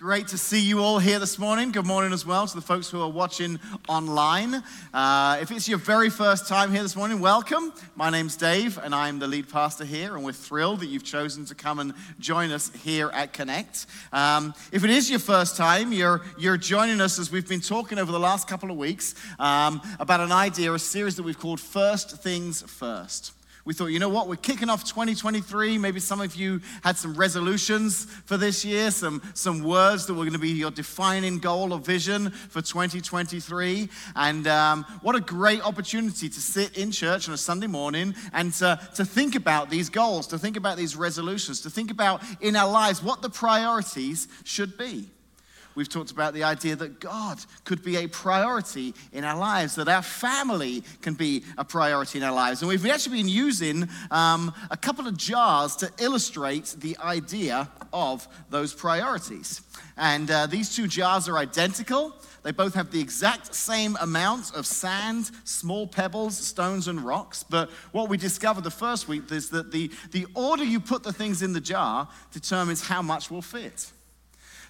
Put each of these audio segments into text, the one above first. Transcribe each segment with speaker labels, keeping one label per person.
Speaker 1: Great to see you all here this morning. Good morning as well to the folks who are watching online. Uh, if it's your very first time here this morning, welcome. My name's Dave, and I'm the lead pastor here, and we're thrilled that you've chosen to come and join us here at Connect. Um, if it is your first time, you're, you're joining us as we've been talking over the last couple of weeks um, about an idea, a series that we've called First Things First. We thought, you know what, we're kicking off 2023. Maybe some of you had some resolutions for this year, some, some words that were going to be your defining goal or vision for 2023. And um, what a great opportunity to sit in church on a Sunday morning and to, to think about these goals, to think about these resolutions, to think about in our lives what the priorities should be. We've talked about the idea that God could be a priority in our lives, that our family can be a priority in our lives. And we've actually been using um, a couple of jars to illustrate the idea of those priorities. And uh, these two jars are identical. They both have the exact same amount of sand, small pebbles, stones, and rocks. But what we discovered the first week is that the, the order you put the things in the jar determines how much will fit.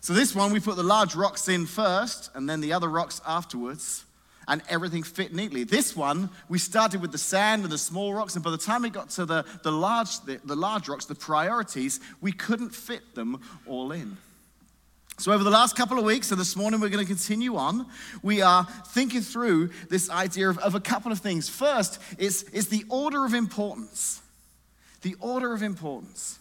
Speaker 1: So, this one, we put the large rocks in first and then the other rocks afterwards, and everything fit neatly. This one, we started with the sand and the small rocks, and by the time we got to the, the, large, the, the large rocks, the priorities, we couldn't fit them all in. So, over the last couple of weeks, and this morning we're going to continue on, we are thinking through this idea of, of a couple of things. First, it's, is the order of importance. The order of importance.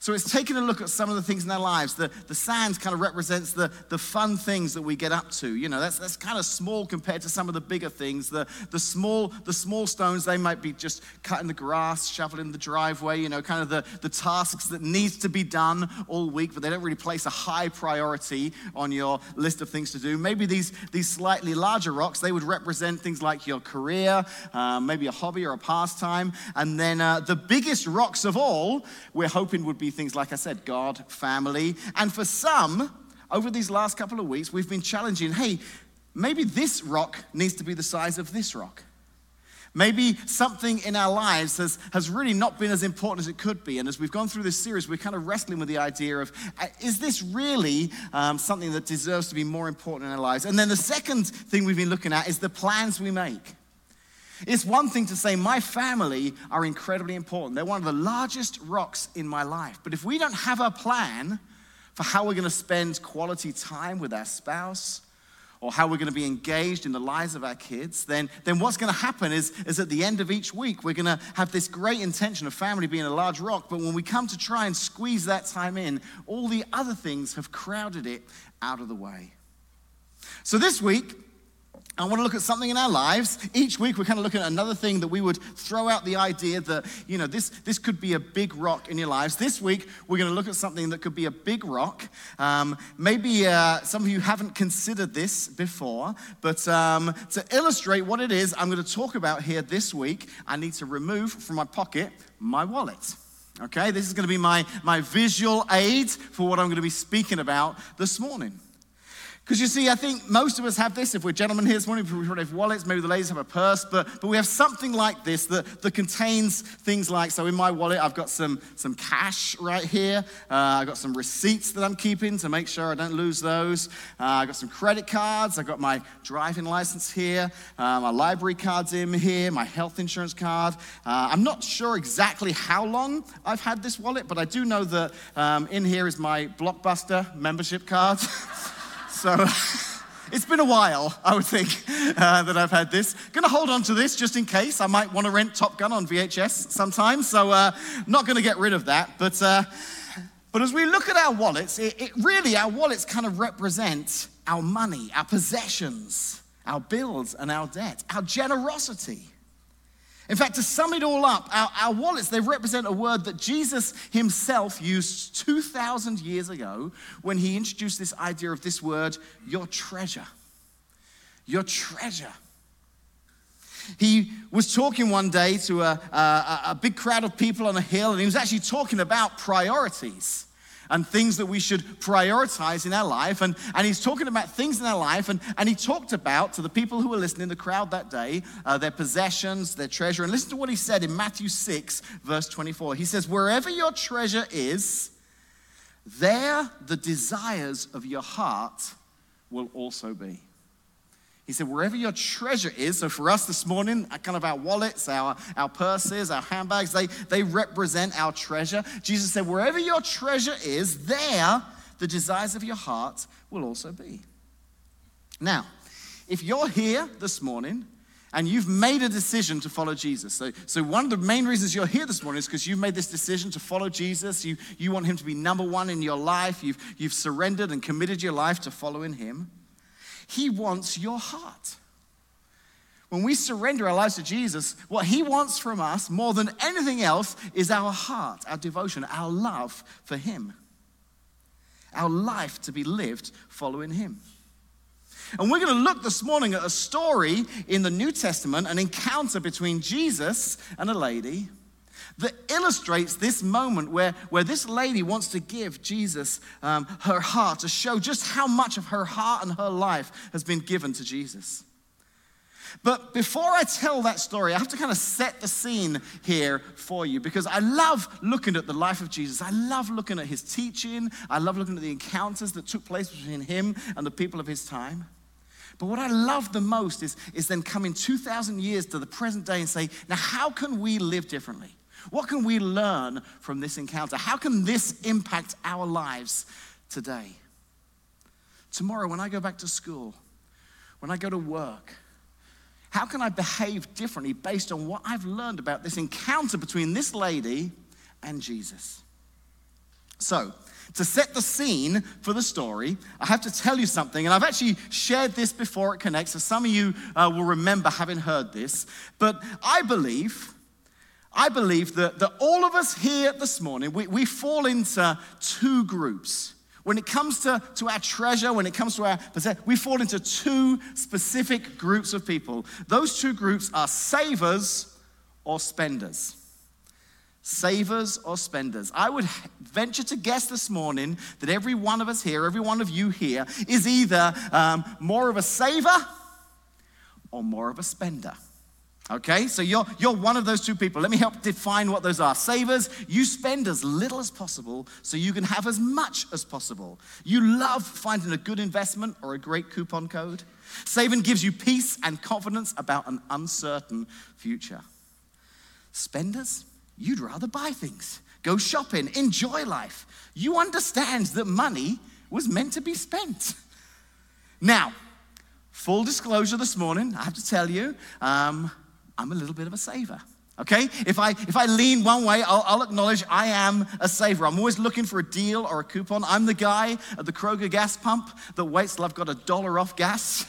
Speaker 1: So it's taking a look at some of the things in our lives. The, the sand kind of represents the, the fun things that we get up to. You know, that's, that's kind of small compared to some of the bigger things. The, the, small, the small stones, they might be just cutting the grass, shoveling the driveway, you know, kind of the, the tasks that needs to be done all week, but they don't really place a high priority on your list of things to do. Maybe these, these slightly larger rocks, they would represent things like your career, uh, maybe a hobby or a pastime. And then uh, the biggest rocks of all, we're hoping would be things like I said, God, family. And for some, over these last couple of weeks, we've been challenging hey, maybe this rock needs to be the size of this rock. Maybe something in our lives has, has really not been as important as it could be. And as we've gone through this series, we're kind of wrestling with the idea of uh, is this really um, something that deserves to be more important in our lives? And then the second thing we've been looking at is the plans we make. It's one thing to say, my family are incredibly important. They're one of the largest rocks in my life. But if we don't have a plan for how we're going to spend quality time with our spouse, or how we're going to be engaged in the lives of our kids, then, then what's going to happen is, is at the end of each week, we're going to have this great intention of family being a large rock. But when we come to try and squeeze that time in, all the other things have crowded it out of the way. So this week, I want to look at something in our lives. Each week, we're kind of looking at another thing that we would throw out the idea that, you know, this, this could be a big rock in your lives. This week, we're going to look at something that could be a big rock. Um, maybe uh, some of you haven't considered this before, but um, to illustrate what it is I'm going to talk about here this week, I need to remove from my pocket my wallet. Okay, this is going to be my, my visual aid for what I'm going to be speaking about this morning. Because you see, I think most of us have this. If we're gentlemen here this morning, we probably have wallets, maybe the ladies have a purse, but, but we have something like this that, that contains things like so in my wallet, I've got some, some cash right here. Uh, I've got some receipts that I'm keeping to make sure I don't lose those. Uh, I've got some credit cards. I've got my driving license here, uh, my library cards in here, my health insurance card. Uh, I'm not sure exactly how long I've had this wallet, but I do know that um, in here is my Blockbuster membership card. So it's been a while, I would think, uh, that I've had this. Gonna hold on to this just in case. I might want to rent Top Gun on VHS sometime, so uh, not gonna get rid of that. But, uh, but as we look at our wallets, it, it really, our wallets kind of represent our money, our possessions, our bills, and our debt, our generosity. In fact, to sum it all up, our, our, wallets, they represent a word that Jesus himself used 2,000 years ago when he introduced this idea of this word, your treasure. Your treasure. He was talking one day to a, a, a big crowd of people on a hill, and he was actually talking about priorities and things that we should prioritize in our life. And, and he's talking about things in our life. And, and he talked about, to the people who were listening, the crowd that day, uh, their possessions, their treasure. And listen to what he said in Matthew 6, verse 24. He says, Wherever your treasure is, there the desires of your heart will also be. He said, wherever your treasure is, so for us this morning, uh, kind of our wallets, our, our purses, our handbags, they, they represent our treasure. Jesus said, wherever your treasure is, there the desires of your heart will also be. Now, if you're here this morning and you've made a decision to follow Jesus, so, so one of the main reasons you're here this morning is because you've made this decision to follow Jesus. You, you want him to be number one in your life. You've, you've surrendered and committed your life to following him. He wants your heart. When we surrender our lives to Jesus, what He wants from us more than anything else is our heart, our devotion, our love for Him, our life to be lived following Him. And we're going to look this morning at a story in the New Testament, an encounter between Jesus and a lady that illustrates this moment where, where this lady wants to give Jesus um, her heart to show just how much of her heart and her life has been given to Jesus. But before I tell that story, I have to kind of set the scene here for you because I love looking at the life of Jesus. I love looking at his teaching. I love looking at the encounters that took place between him and the people of his time. But what I love the most is, is then coming 2,000 years to the present day and say, now, how can we live differently? What can we learn from this encounter? How can this impact our lives today? Tomorrow, when I go back to school, when I go to work, how can I behave differently based on what I've learned about this encounter between this lady and Jesus? So, to set the scene for the story, I have to tell you something, and I've actually shared this before it connects, so some of you uh, will remember having heard this. But I believe I believe that, that all of us here this morning, we, we fall into two groups. When it comes to, to our treasure, when it comes to our we fall into two specific groups of people. Those two groups are savers or spenders. Savers or spenders. I would venture to guess this morning that every one of us here, every one of you here, is either um, more of a saver or more of a spender. Okay, so you're, you're one of those two people. Let me help define what those are. Savers, you spend as little as possible so you can have as much as possible. You love finding a good investment or a great coupon code. Saving gives you peace and confidence about an uncertain future. Spenders, you'd rather buy things, go shopping, enjoy life. You understand that money was meant to be spent. Now, full disclosure this morning, I have to tell you, um, I'm a little bit of a saver. Okay? If I, if I lean one way, I'll, I'll, acknowledge I am a saver. I'm always looking for a deal or a coupon. I'm the guy at the Kroger gas pump that waits till I've got a dollar off gas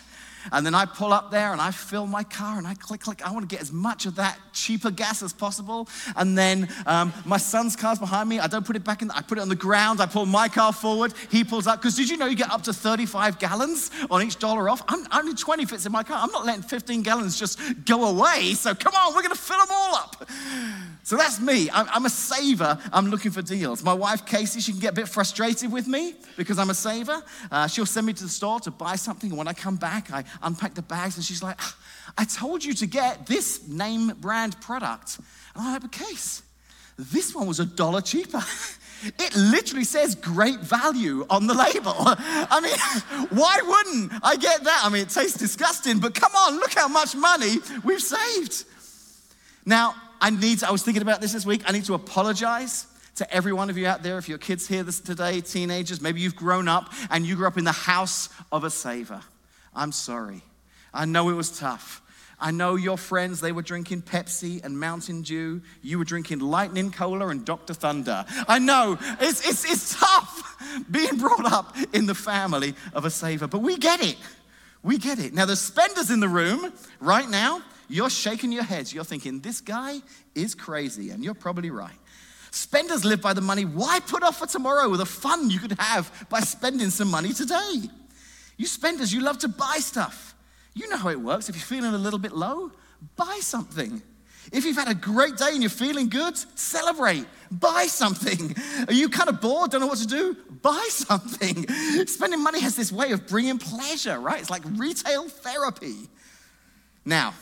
Speaker 1: and then I pull up there and I fill my car and I click, click. I want to get as much of that cheaper gas as possible. And then um, my son's car's behind me. I don't put it back in, I put it on the ground. I pull my car forward. He pulls up. Because did you know you get up to 35 gallons on each dollar off? I'm only 20 fits in my car. I'm not letting 15 gallons just go away. So come on, we're going to fill them all up. So that's me. I'm, I'm, a saver. I'm looking for deals. My wife, Casey, she can get a bit frustrated with me because I'm a saver. Uh, she'll send me to the store to buy something. And when I come back, I unpack the bags and she's like, I told you to get this name brand product. And I have a case. This one was a dollar cheaper. It literally says great value on the label. I mean, why wouldn't I get that? I mean, it tastes disgusting, but come on, look how much money we've saved. Now, I need to, I was thinking about this this week. I need to apologize to every one of you out there. If your kids hear this today, teenagers, maybe you've grown up and you grew up in the house of a saver. I'm sorry. I know it was tough. I know your friends, they were drinking Pepsi and Mountain Dew. You were drinking Lightning Cola and Dr. Thunder. I know it's, it's, it's tough being brought up in the family of a saver, but we get it. We get it. Now, the spenders in the room right now, you're shaking your heads. You're thinking, this guy is crazy, and you're probably right. Spenders live by the money. Why put off for tomorrow the fun you could have by spending some money today? You spenders, you love to buy stuff. You know how it works. If you're feeling a little bit low, buy something. If you've had a great day and you're feeling good, celebrate. Buy something. Are you kind of bored, don't know what to do? Buy something. Spending money has this way of bringing pleasure, right? It's like retail therapy. Now,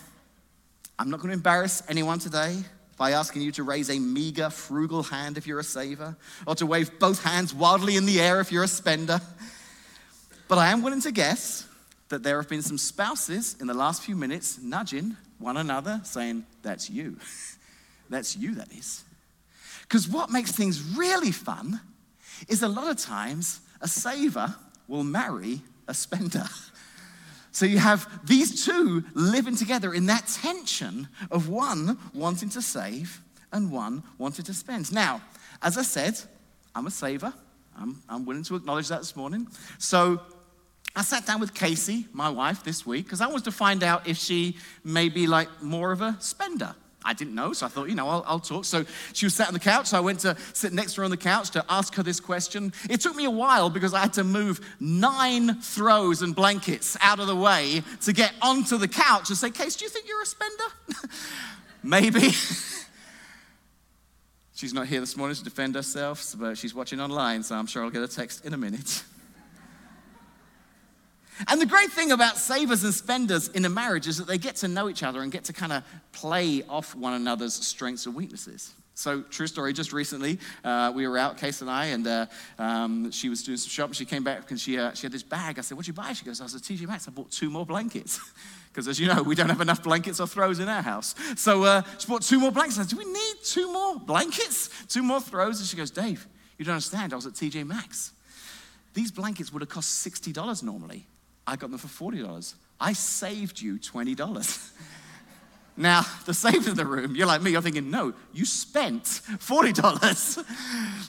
Speaker 1: I'm not going to embarrass anyone today, by asking you to raise a meager, frugal hand if you're a saver, or to wave both hands wildly in the air if you're a spender. But I am willing to guess that there have been some spouses in the last few minutes nudging one another, saying, That's you. That's you, that is. Because what makes things really fun is a lot of times a saver will marry a spender. So you have these two living together in that tension of one wanting to save and one wanting to spend. Now, as I said, I'm a saver. I'm, I'm willing to acknowledge that this morning. So I sat down with Casey, my wife, this week because I wanted to find out if she may be like more of a spender. I didn't know, so I thought, you know, I'll, I'll, talk. So she was sat on the couch, so I went to sit next to her on the couch to ask her this question. It took me a while because I had to move nine throws and blankets out of the way to get onto the couch and say, Case, do you think you're a spender? Maybe. she's not here this morning to defend herself, but she's watching online, so I'm sure I'll get a text in a minute. And the great thing about savers and spenders in a marriage is that they get to know each other and get to kind of play off one another's strengths and weaknesses. So, true story, just recently, uh, we were out, Case and I, and uh, um, she was doing some shopping. She came back and she, uh, she had this bag. I said, What'd you buy? She goes, I was at TJ Maxx. I bought two more blankets. Because, as you know, we don't have enough blankets or throws in our house. So, uh, she bought two more blankets. I said, Do we need two more blankets? Two more throws? And she goes, Dave, you don't understand. I was at TJ Maxx. These blankets would have cost $60 normally. I got them for $40. I saved you $20. Now, the savers in the room, you're like me, you're thinking, no, you spent $40.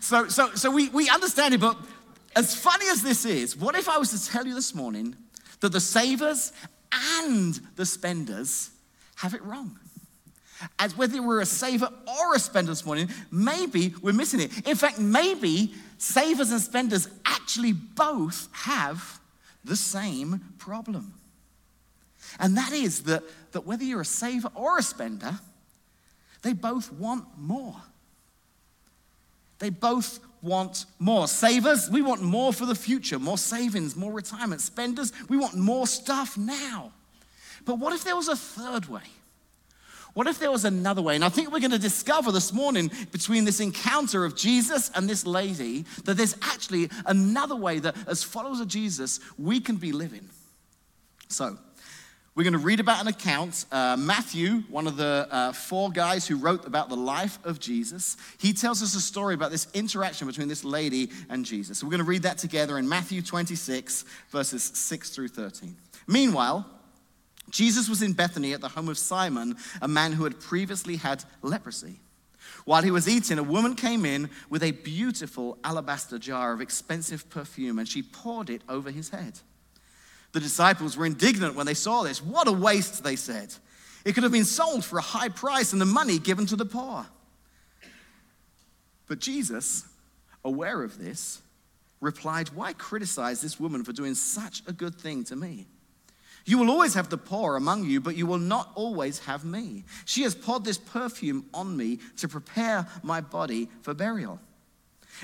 Speaker 1: so so, so we, we understand it, but as funny as this is, what if I was to tell you this morning that the savers and the spenders have it wrong? As whether we're a saver or a spender this morning, maybe we're missing it. In fact, maybe savers and spenders actually both have the same problem. And that is that, that whether you're a saver or a spender, they both want more. They both want more. Savers, we want more for the future, more savings, more retirement. Spenders, we want more stuff now. But what if there was a third way? What if there was another way? And I think we're going to discover this morning between this encounter of Jesus and this lady that there's actually another way that, as followers of Jesus, we can be living. So, we're going to read about an account. Uh, Matthew, one of the uh, four guys who wrote about the life of Jesus, he tells us a story about this interaction between this lady and Jesus. So we're going to read that together in Matthew 26, verses 6 through 13. Meanwhile, Jesus was in Bethany at the home of Simon, a man who had previously had leprosy. While he was eating, a woman came in with a beautiful alabaster jar of expensive perfume, and she poured it over his head. The disciples were indignant when they saw this. What a waste, they said. It could have been sold for a high price and the money given to the poor. But Jesus, aware of this, replied, Why criticize this woman for doing such a good thing to me? You will always have the poor among you, but you will not always have me. She has poured this perfume on me to prepare my body for burial.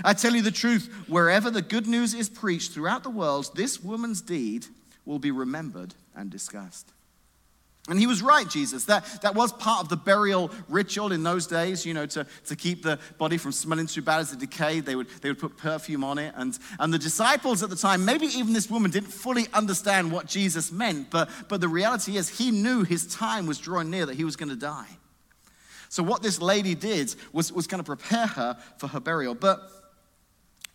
Speaker 1: I tell you the truth, wherever the good news is preached throughout the world, this woman's deed will be remembered and discussed. And he was right, Jesus. That, that was part of the burial ritual in those days, you know, to, to keep the body from smelling too bad as it decayed. They would, they would put perfume on it. And, and the disciples at the time, maybe even this woman, didn't fully understand what Jesus meant. But, but the reality is, he knew his time was drawing near, that he was going to die. So, what this lady did was, was going to prepare her for her burial. But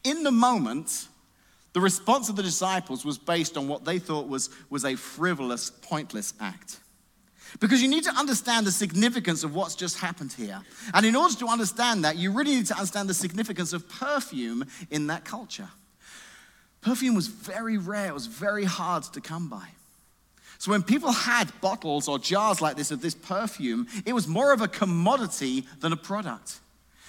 Speaker 1: in the moment, the response of the disciples was based on what they thought was, was a frivolous, pointless act. Because you need to understand the significance of what's just happened here. And in order to understand that, you really need to understand the significance of perfume in that culture. Perfume was very rare, it was very hard to come by. So when people had bottles or jars like this of this perfume, it was more of a commodity than a product.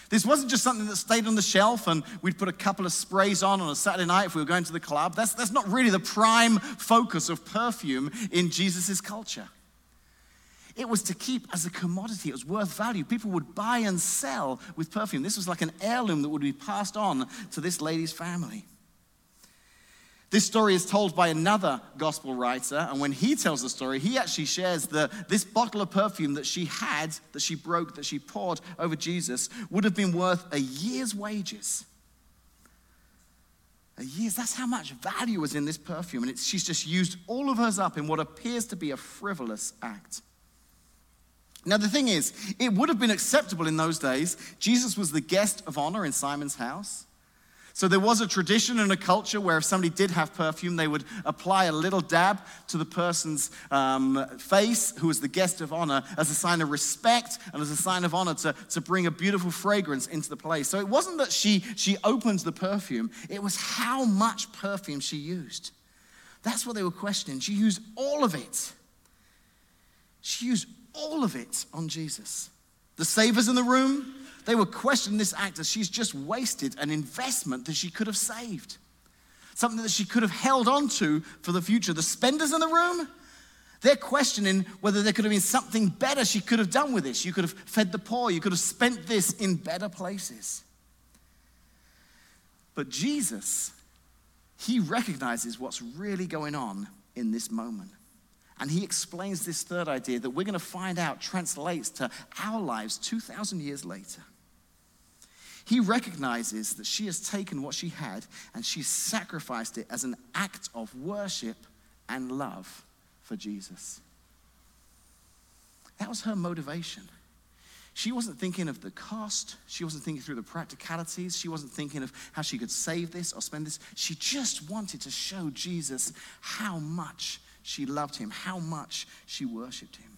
Speaker 1: This wasn't just something that stayed on the shelf and we'd put a couple of sprays on on a Saturday night if we were going to the club. That's, that's not really the prime focus of perfume in Jesus' culture. It was to keep as a commodity, it was worth value. People would buy and sell with perfume. This was like an heirloom that would be passed on to this lady's family. This story is told by another gospel writer, and when he tells the story, he actually shares that this bottle of perfume that she had, that she broke, that she poured over Jesus, would have been worth a year's wages. A year's, that's how much value was in this perfume, and she's just used all of hers up in what appears to be a frivolous act. Now, the thing is, it would have been acceptable in those days. Jesus was the guest of honor in Simon's house. So there was a tradition and a culture where if somebody did have perfume, they would apply a little dab to the person's um, face, who was the guest of honor, as a sign of respect and as a sign of honor to, to bring a beautiful fragrance into the place. So it wasn't that she, she opened the perfume, it was how much perfume she used. That's what they were questioning. She used all of it. She used all of it on Jesus. The savers in the room, they were questioning this act as she's just wasted an investment that she could have saved, something that she could have held on to for the future. The spenders in the room, they're questioning whether there could have been something better she could have done with this. You could have fed the poor, you could have spent this in better places. But Jesus, he recognizes what's really going on in this moment. And he explains this third idea that we're going to find out translates to our lives 2,000 years later. He recognizes that she has taken what she had and she sacrificed it as an act of worship and love for Jesus. That was her motivation. She wasn't thinking of the cost. She wasn't thinking through the practicalities. She wasn't thinking of how she could save this or spend this. She just wanted to show Jesus how much she loved him, how much she worshiped him.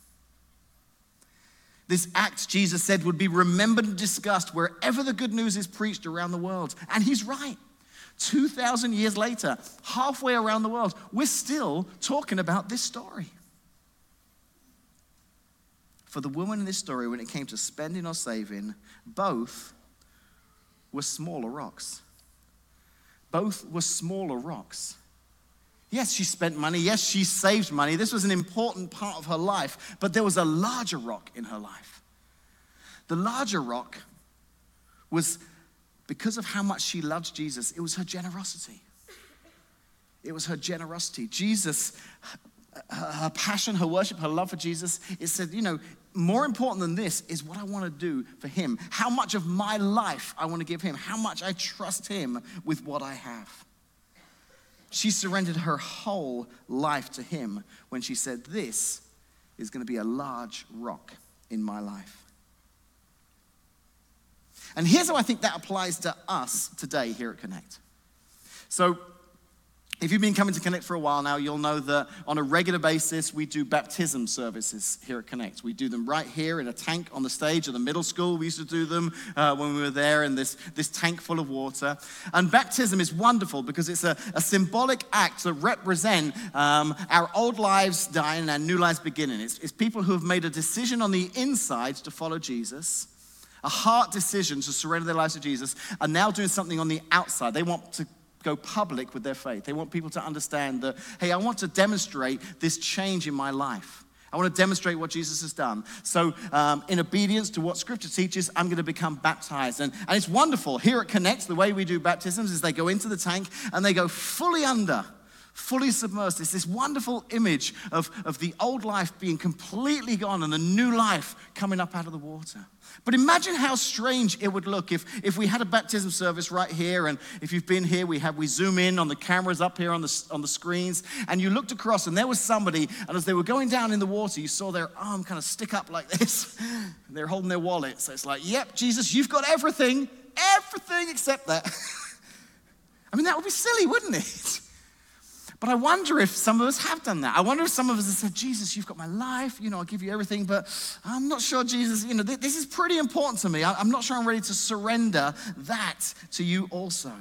Speaker 1: This act, Jesus said, would be remembered and discussed wherever the good news is preached around the world. And he's right. 2,000 years later, halfway around the world, we're still talking about this story. For the woman in this story, when it came to spending or saving, both were smaller rocks. Both were smaller rocks. Yes, she spent money. Yes, she saved money. This was an important part of her life, but there was a larger rock in her life. The larger rock was because of how much she loved Jesus, it was her generosity. It was her generosity. Jesus, her passion, her worship, her love for Jesus, it said, you know, more important than this is what I want to do for him, how much of my life I want to give him, how much I trust him with what I have. She surrendered her whole life to him when she said, This is going to be a large rock in my life. And here's how I think that applies to us today here at Connect. So, if you've been coming to Connect for a while now, you'll know that on a regular basis, we do baptism services here at Connect. We do them right here in a tank on the stage of the middle school. We used to do them uh, when we were there in this, this tank full of water. And baptism is wonderful because it's a, a symbolic act that represent um, our old lives dying and our new lives beginning. It's, it's people who have made a decision on the inside to follow Jesus a heart decision to surrender their lives to Jesus, are now doing something on the outside. They want to go public with their faith. They want people to understand that, hey, I want to demonstrate this change in my life. I want to demonstrate what Jesus has done. So, um, in obedience to what Scripture teaches, I'm going to become baptized. And, and it's wonderful. Here at Connect, the way we do baptisms is they go into the tank and they go fully under fully submersed. It's this wonderful image of, of the old life being completely gone and a new life coming up out of the water. But imagine how strange it would look if, if we had a baptism service right here, and if you've been here, we have we zoom in on the cameras up here on the, on the screens, and you looked across, and there was somebody, and as they were going down in the water, you saw their arm kind of stick up like this. they're holding their wallet. So it's like, yep, Jesus, you've got everything, everything except that. I mean, that would be silly, wouldn't it? But I wonder if some of us have done that. I wonder if some of us have said, Jesus, you've got my life, you know, I'll give you everything, but I'm not sure, Jesus, you know, this is pretty important to me. I'm not sure I'm ready to surrender that to you also.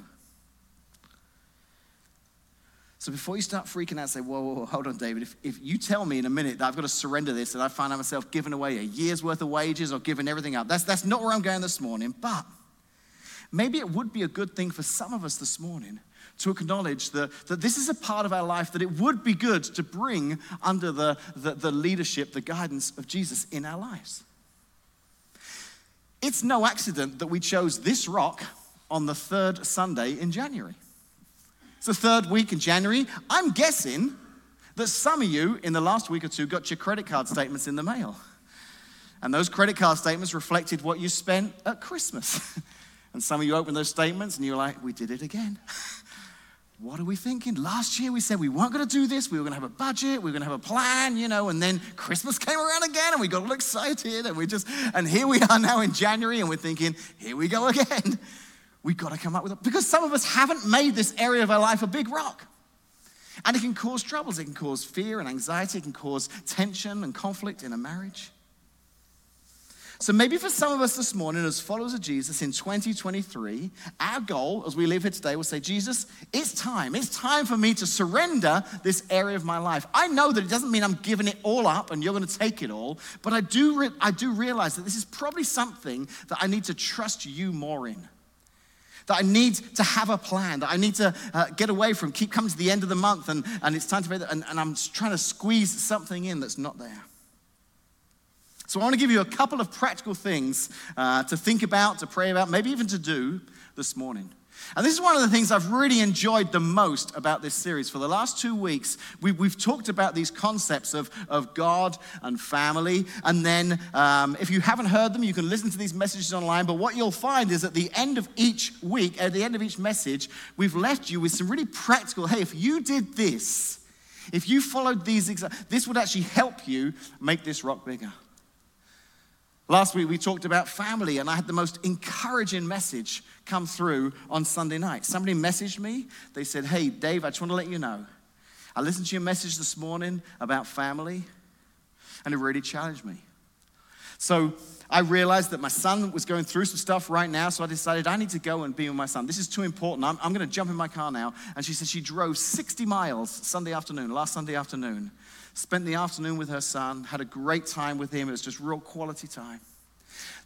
Speaker 1: So before you start freaking out, say, whoa, whoa, whoa, hold on, David. If, if you tell me in a minute that I've got to surrender this and I find myself giving away a year's worth of wages or giving everything up, that's, that's not where I'm going this morning. But maybe it would be a good thing for some of us this morning to acknowledge that, that this is a part of our life that it would be good to bring under the, the, the leadership, the guidance of Jesus in our lives. It's no accident that we chose this rock on the third Sunday in January. It's the third week in January. I'm guessing that some of you in the last week or two got your credit card statements in the mail. And those credit card statements reflected what you spent at Christmas. and some of you opened those statements and you're like, we did it again. what are we thinking? Last year we said we weren't going to do this. We were going to have a budget. We were going to have a plan, you know, and then Christmas came around again and we got all excited and we just, and here we are now in January and we're thinking, here we go again. We've got to come up with it. Because some of us haven't made this area of our life a big rock. And it can cause troubles. It can cause fear and anxiety. It can cause tension and conflict in a marriage. So maybe for some of us this morning, as followers of Jesus in 2023, our goal as we live here today will say, Jesus, it's time. It's time for me to surrender this area of my life. I know that it doesn't mean I'm giving it all up and you're going to take it all, but I do, re- I do realize that this is probably something that I need to trust you more in that I need to have a plan, that I need to uh, get away from, keep coming to the end of the month and, and it's time to pay, and, and I'm trying to squeeze something in that's not there. So I want to give you a couple of practical things uh, to think about, to pray about, maybe even to do this morning. And this is one of the things I've really enjoyed the most about this series. For the last two weeks, we, have talked about these concepts of, of God and family. And then, um, if you haven't heard them, you can listen to these messages online. But what you'll find is at the end of each week, at the end of each message, we've left you with some really practical hey, if you did this, if you followed these, this would actually help you make this rock bigger. Last week we talked about family, and I had the most encouraging message come through on Sunday night. Somebody messaged me. They said, Hey, Dave, I just want to let you know. I listened to your message this morning about family, and it really challenged me. So I realized that my son was going through some stuff right now, so I decided I need to go and be with my son. This is too important. I'm, I'm going to jump in my car now. And she said she drove 60 miles Sunday afternoon, last Sunday afternoon, spent the afternoon with her son, had a great time with him. It was just real quality time.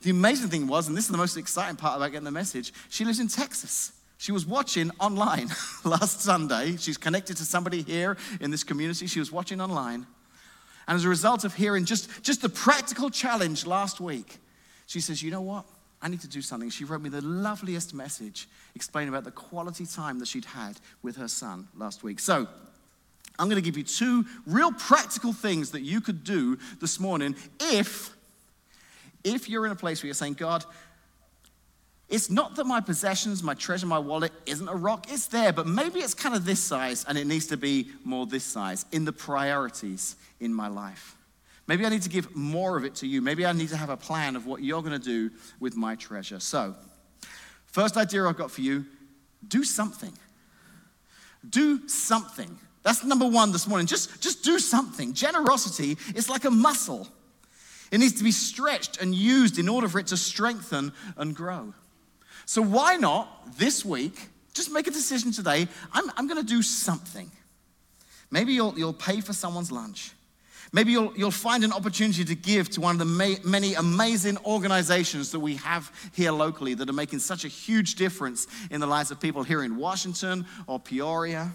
Speaker 1: The amazing thing was, and this is the most exciting part about getting the message, she lives in Texas. She was watching online last Sunday. She's connected to somebody here in this community. She was watching online. And as a result of hearing just, just the practical challenge last week, she says, You know what? I need to do something. She wrote me the loveliest message explaining about the quality time that she'd had with her son last week. So, I'm going to give you two real practical things that you could do this morning if if you're in a place where you're saying, God, it's not that my possessions, my treasure, my wallet isn't a rock, it's there, but maybe it's kind of this size and it needs to be more this size in the priorities in my life. Maybe I need to give more of it to you. Maybe I need to have a plan of what you're going to do with my treasure. So, first idea I've got for you do something. Do something. That's number one this morning. Just, just do something. Generosity is like a muscle, it needs to be stretched and used in order for it to strengthen and grow. So, why not this week just make a decision today? I'm, I'm going to do something. Maybe you'll, you'll pay for someone's lunch. Maybe you'll, you'll find an opportunity to give to one of the ma- many amazing organizations that we have here locally that are making such a huge difference in the lives of people here in Washington or Peoria.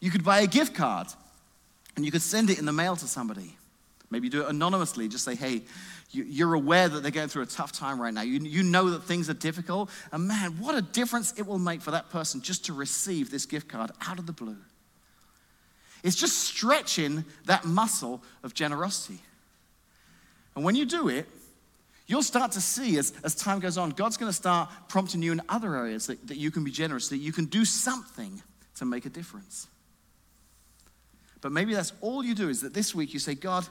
Speaker 1: You could buy a gift card and you could send it in the mail to somebody. Maybe do it anonymously. Just say, hey, you're aware that they're going through a tough time right now. You, know that things are difficult. And man, what a difference it will make for that person just to receive this gift card out of the blue. It's just stretching that muscle of generosity. And when you do it, you'll start to see as, as time goes on, God's going to start prompting you in other areas that, that you can be generous, that you can do something to make a difference. But maybe that's all you do is that this week you say, God,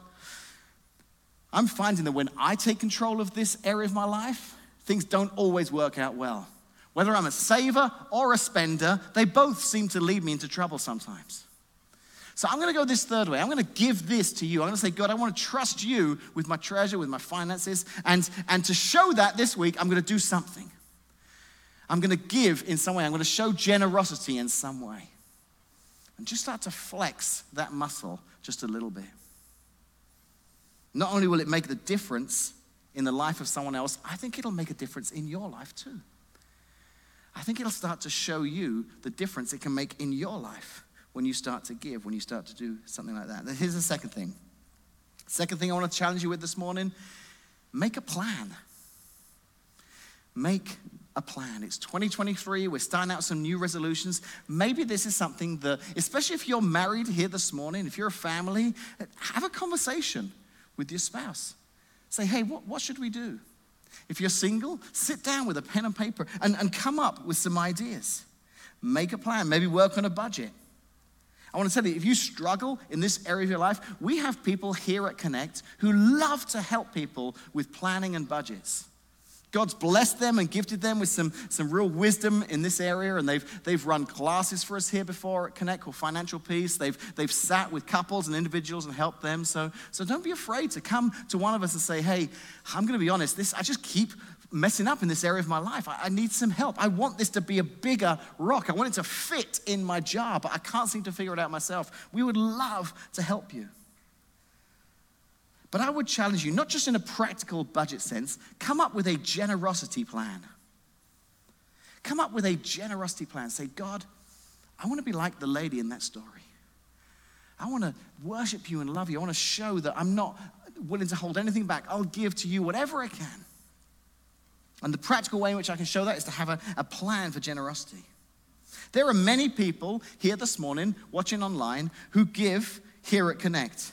Speaker 1: I'm finding that when I take control of this area of my life, things don't always work out well. Whether I'm a saver or a spender, they both seem to lead me into trouble sometimes. So I'm going to go this third way. I'm going to give this to you. I'm going to say, God, I want to trust you with my treasure, with my finances. And, and to show that this week, I'm going to do something. I'm going to give in some way. I'm going to show generosity in some way. And just start to flex that muscle just a little bit. Not only will it make the difference in the life of someone else, I think it'll make a difference in your life too. I think it'll start to show you the difference it can make in your life when you start to give, when you start to do something like that. Here's the second thing. Second thing I want to challenge you with this morning make a plan. Make a plan. It's 2023, we're starting out some new resolutions. Maybe this is something that, especially if you're married here this morning, if you're a family, have a conversation with your spouse. Say, hey, what, what should we do? If you're single, sit down with a pen and paper and, and come up with some ideas. Make a plan, maybe work on a budget. I want to tell you, if you struggle in this area of your life, we have people here at Connect who love to help people with planning and budgets. God's blessed them and gifted them with some, some real wisdom in this area, and they've, they've run classes for us here before at Connect called Financial Peace. They've, they've sat with couples and individuals and helped them. So, so don't be afraid to come to one of us and say, hey, I'm going to be honest, this, I just keep messing up in this area of my life. I, I need some help. I want this to be a bigger rock. I want it to fit in my jar, but I can't seem to figure it out myself. We would love to help you. But I would challenge you, not just in a practical budget sense, come up with a generosity plan. Come up with a generosity plan. Say, God, I want to be like the lady in that story. I want to worship you and love you. I want to show that I'm not willing to hold anything back. I'll give to you whatever I can. And the practical way in which I can show that is to have a, a plan for generosity. There are many people here this morning watching online who give here at Connect.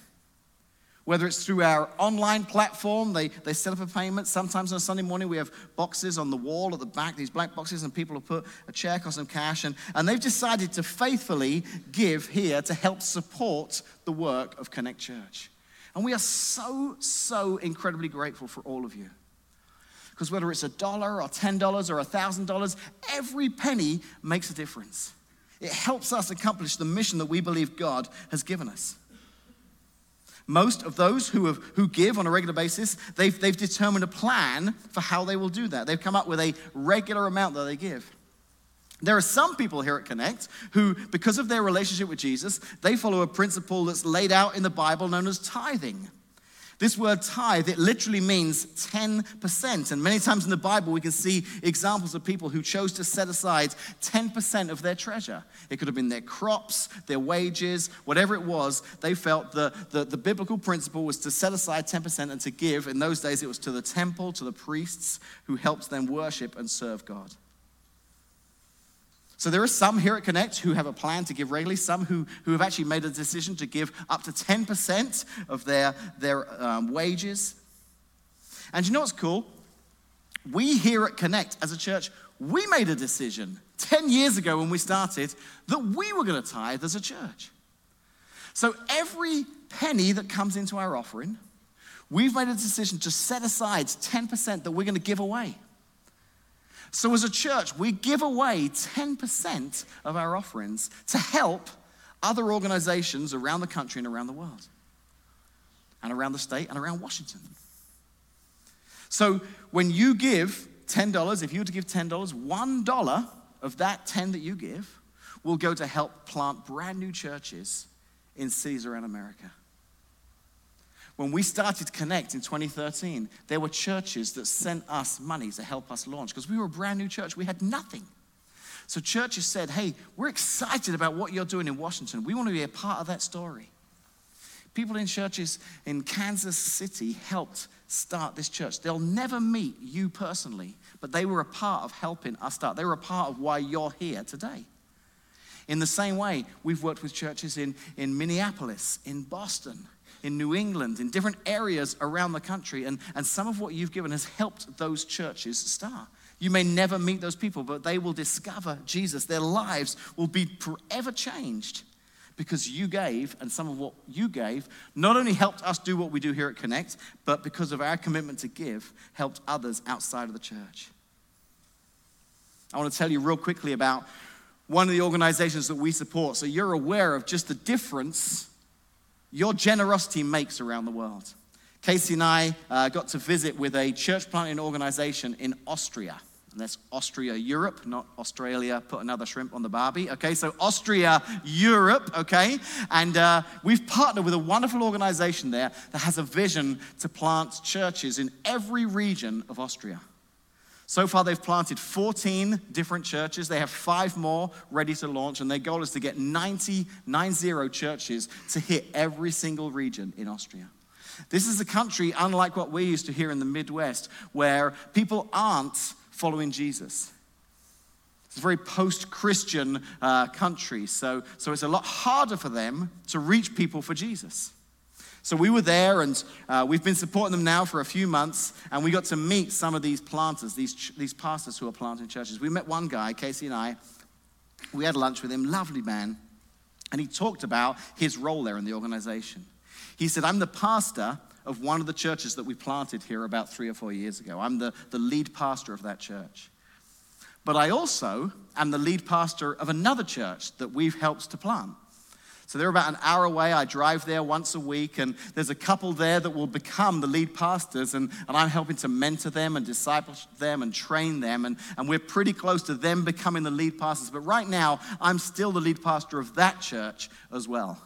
Speaker 1: Whether it's through our online platform, they, they set up a payment. Sometimes on a Sunday morning, we have boxes on the wall at the back, these black boxes, and people have put a check or some cash. And, and they've decided to faithfully give here to help support the work of Connect Church. And we are so, so incredibly grateful for all of you. Because whether it's a dollar or $10 or $1,000, every penny makes a difference. It helps us accomplish the mission that we believe God has given us. Most of those who, have, who give on a regular basis, they've, they've determined a plan for how they will do that. They've come up with a regular amount that they give. There are some people here at Connect who, because of their relationship with Jesus, they follow a principle that's laid out in the Bible known as tithing. This word tithe, it literally means 10%. And many times in the Bible, we can see examples of people who chose to set aside 10% of their treasure. It could have been their crops, their wages, whatever it was. They felt the, the, the biblical principle was to set aside 10% and to give. In those days, it was to the temple, to the priests who helped them worship and serve God. So there are some here at Connect who have a plan to give regularly, some who, who have actually made a decision to give up to 10% of their, their um, wages. And you know what's cool? We here at Connect as a church, we made a decision 10 years ago when we started that we were going to tithe as a church. So every penny that comes into our offering, we've made a decision to set aside 10% that we're going to give away. So, as a church, we give away 10% of our offerings to help other organizations around the country and around the world, and around the state and around Washington. So, when you give $10, if you were to give $10, $1 of that 10 that you give will go to help plant brand new churches in cities around America. When we started Connect in 2013, there were churches that sent us money to help us launch because we were a brand new church. We had nothing. So churches said, hey, we're excited about what you're doing in Washington. We want to be a part of that story. People in churches in Kansas City helped start this church. They'll never meet you personally, but they were a part of helping us start. They were a part of why you're here today. In the same way, we've worked with churches in, in Minneapolis, in Boston, in New England, in different areas around the country. And, and some of what you've given has helped those churches start. You may never meet those people, but they will discover Jesus. Their lives will be forever changed because you gave, and some of what you gave not only helped us do what we do here at Connect, but because of our commitment to give, helped others outside of the church. I want to tell you real quickly about one of the organizations that we support so you're aware of just the difference your generosity makes around the world. Casey and I uh, got to visit with a church planting organization in Austria. And that's Austria, Europe, not Australia, put another shrimp on the Barbie. Okay, so Austria, Europe, okay? And uh, we've partnered with a wonderful organization there that has a vision to plant churches in every region of Austria. So far, they've planted 14 different churches. They have five more ready to launch, and their goal is to get 90, 90 churches to hit every single region in Austria. This is a country unlike what we used to hear in the Midwest, where people aren't following Jesus. It's a very post Christian uh, country, so, so it's a lot harder for them to reach people for Jesus. So we were there, and uh, we've been supporting them now for a few months, and we got to meet some of these planters, these, these pastors who are planting churches. We met one guy, Casey and I. We had lunch with him, lovely man, and he talked about his role there in the organization. He said, I'm the pastor of one of the churches that we planted here about three or four years ago. I'm the, the lead pastor of that church. But I also am the lead pastor of another church that we've helped to plant. So they're about an hour away. I drive there once a week, and there's a couple there that will become the lead pastors, and, and I'm helping to mentor them and disciple them and train them, and, and we're pretty close to them becoming the lead pastors. But right now, I'm still the lead pastor of that church as well.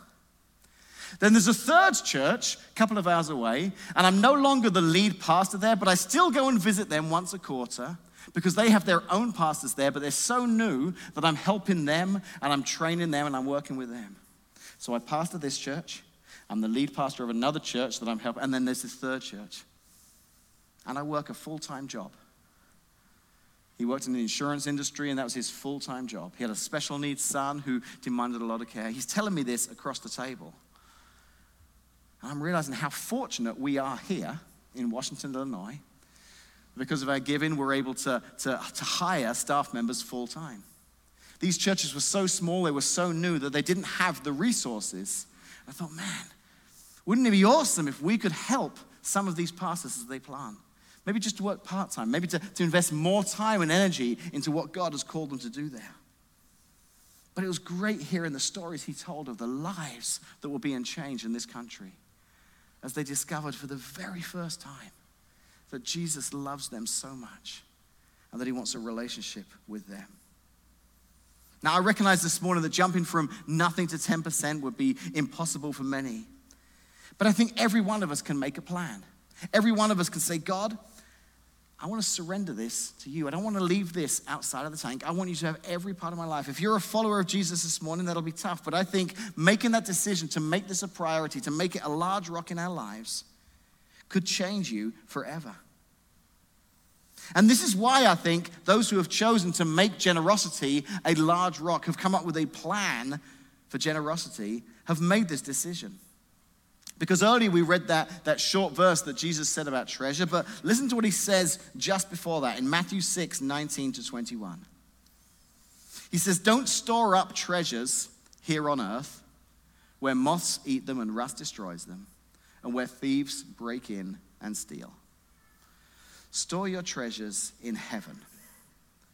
Speaker 1: Then there's a third church, a couple of hours away, and I'm no longer the lead pastor there, but I still go and visit them once a quarter because they have their own pastors there, but they're so new that I'm helping them and I'm training them and I'm working with them. So I pastor this church, I'm the lead pastor of another church that I'm helping, and then there's this third church. And I work a full time job. He worked in the insurance industry, and that was his full time job. He had a special needs son who demanded a lot of care. He's telling me this across the table. And I'm realizing how fortunate we are here in Washington, Illinois. Because of our giving, we're able to, to, to hire staff members full time. These churches were so small, they were so new that they didn't have the resources. I thought, man, wouldn't it be awesome if we could help some of these pastors as they plant? Maybe just to work part time, maybe to, to invest more time and energy into what God has called them to do there. But it was great hearing the stories he told of the lives that were being changed in this country as they discovered for the very first time that Jesus loves them so much and that he wants a relationship with them. Now, I recognize this morning that jumping from nothing to 10% would be impossible for many. But I think every one of us can make a plan. Every one of us can say, God, I want to surrender this to you. I don't want to leave this outside of the tank. I want you to have every part of my life. If you're a follower of Jesus this morning, that'll be tough. But I think making that decision to make this a priority, to make it a large rock in our lives, could change you forever. And this is why I think those who have chosen to make generosity a large rock, have come up with a plan for generosity, have made this decision. Because earlier we read that, that short verse that Jesus said about treasure, but listen to what he says just before that in Matthew 6 19 to 21. He says, Don't store up treasures here on earth where moths eat them and rust destroys them, and where thieves break in and steal. Store your treasures in heaven,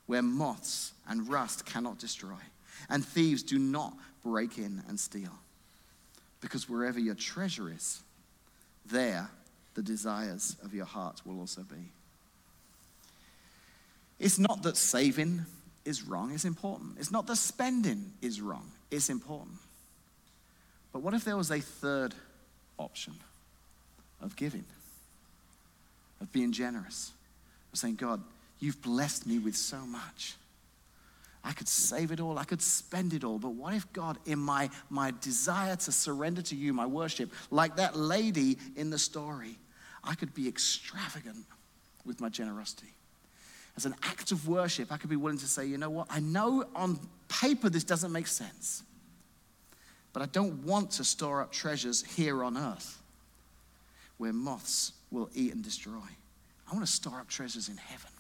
Speaker 1: where moths and rust cannot destroy, and thieves do not break in and steal. Because wherever your treasure is, there the desires of your heart will also be. It's not that saving is wrong, it's important. It's not that spending is wrong, it's important. But what if there was a third option of giving? Of being generous, of saying, God, you've blessed me with so much. I could save it all, I could spend it all, but what if God, in my, my desire to surrender to you, my worship, like that lady in the story, I could be extravagant with my generosity? As an act of worship, I could be willing to say, you know what, I know on paper this doesn't make sense, but I don't want to store up treasures here on earth where moths will eat and destroy. I want to store up treasures in heaven.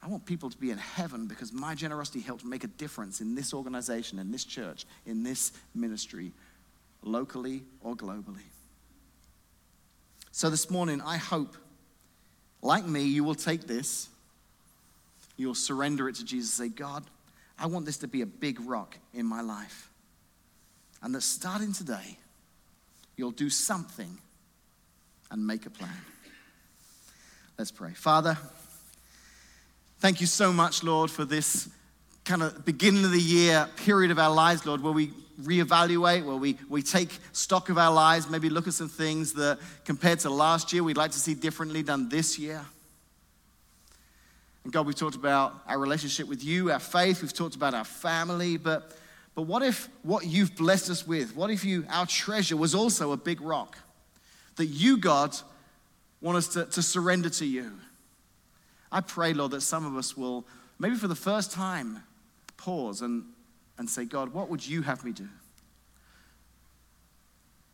Speaker 1: I want people to be in heaven because my generosity helped make a difference in this organization, in this church, in this ministry, locally or globally. So this morning, I hope, like me, you will take this, you'll surrender it to Jesus, say, God, I want this to be a big rock in my life. And that starting today, you'll do something and make a plan. Let's pray. Father, thank you so much, Lord, for this kind of beginning of the year period of our lives, Lord, where we reevaluate, where we, we take stock of our lives, maybe look at some things that compared to last year, we'd like to see differently done this year. And God, we've talked about our relationship with you, our faith, we've talked about our family, but, but what if what you've blessed us with, what if you, our treasure was also a big rock? That you, God, want us to, to surrender to you. I pray, Lord, that some of us will, maybe for the first time, pause and, and say, God, what would you have me do?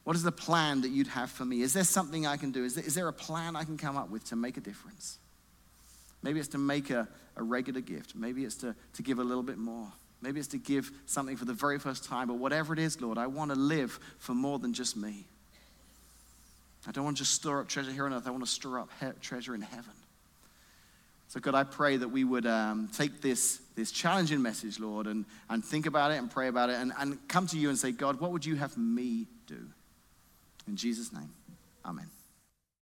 Speaker 1: What is the plan that you'd have for me? Is there something I can do? Is there, is there a plan I can come up with to make a difference? Maybe it's to make a, a regular gift. Maybe it's to, to give a little bit more. Maybe it's to give something for the very first time. But whatever it is, Lord, I want to live for more than just me. I don't want to just store up treasure here on earth. I want to store up he- treasure in heaven. So, God, I pray that we would um, take this, this challenging message, Lord, and, and think about it and pray about it and, and come to you and say, God, what would you have me do? In Jesus' name, amen.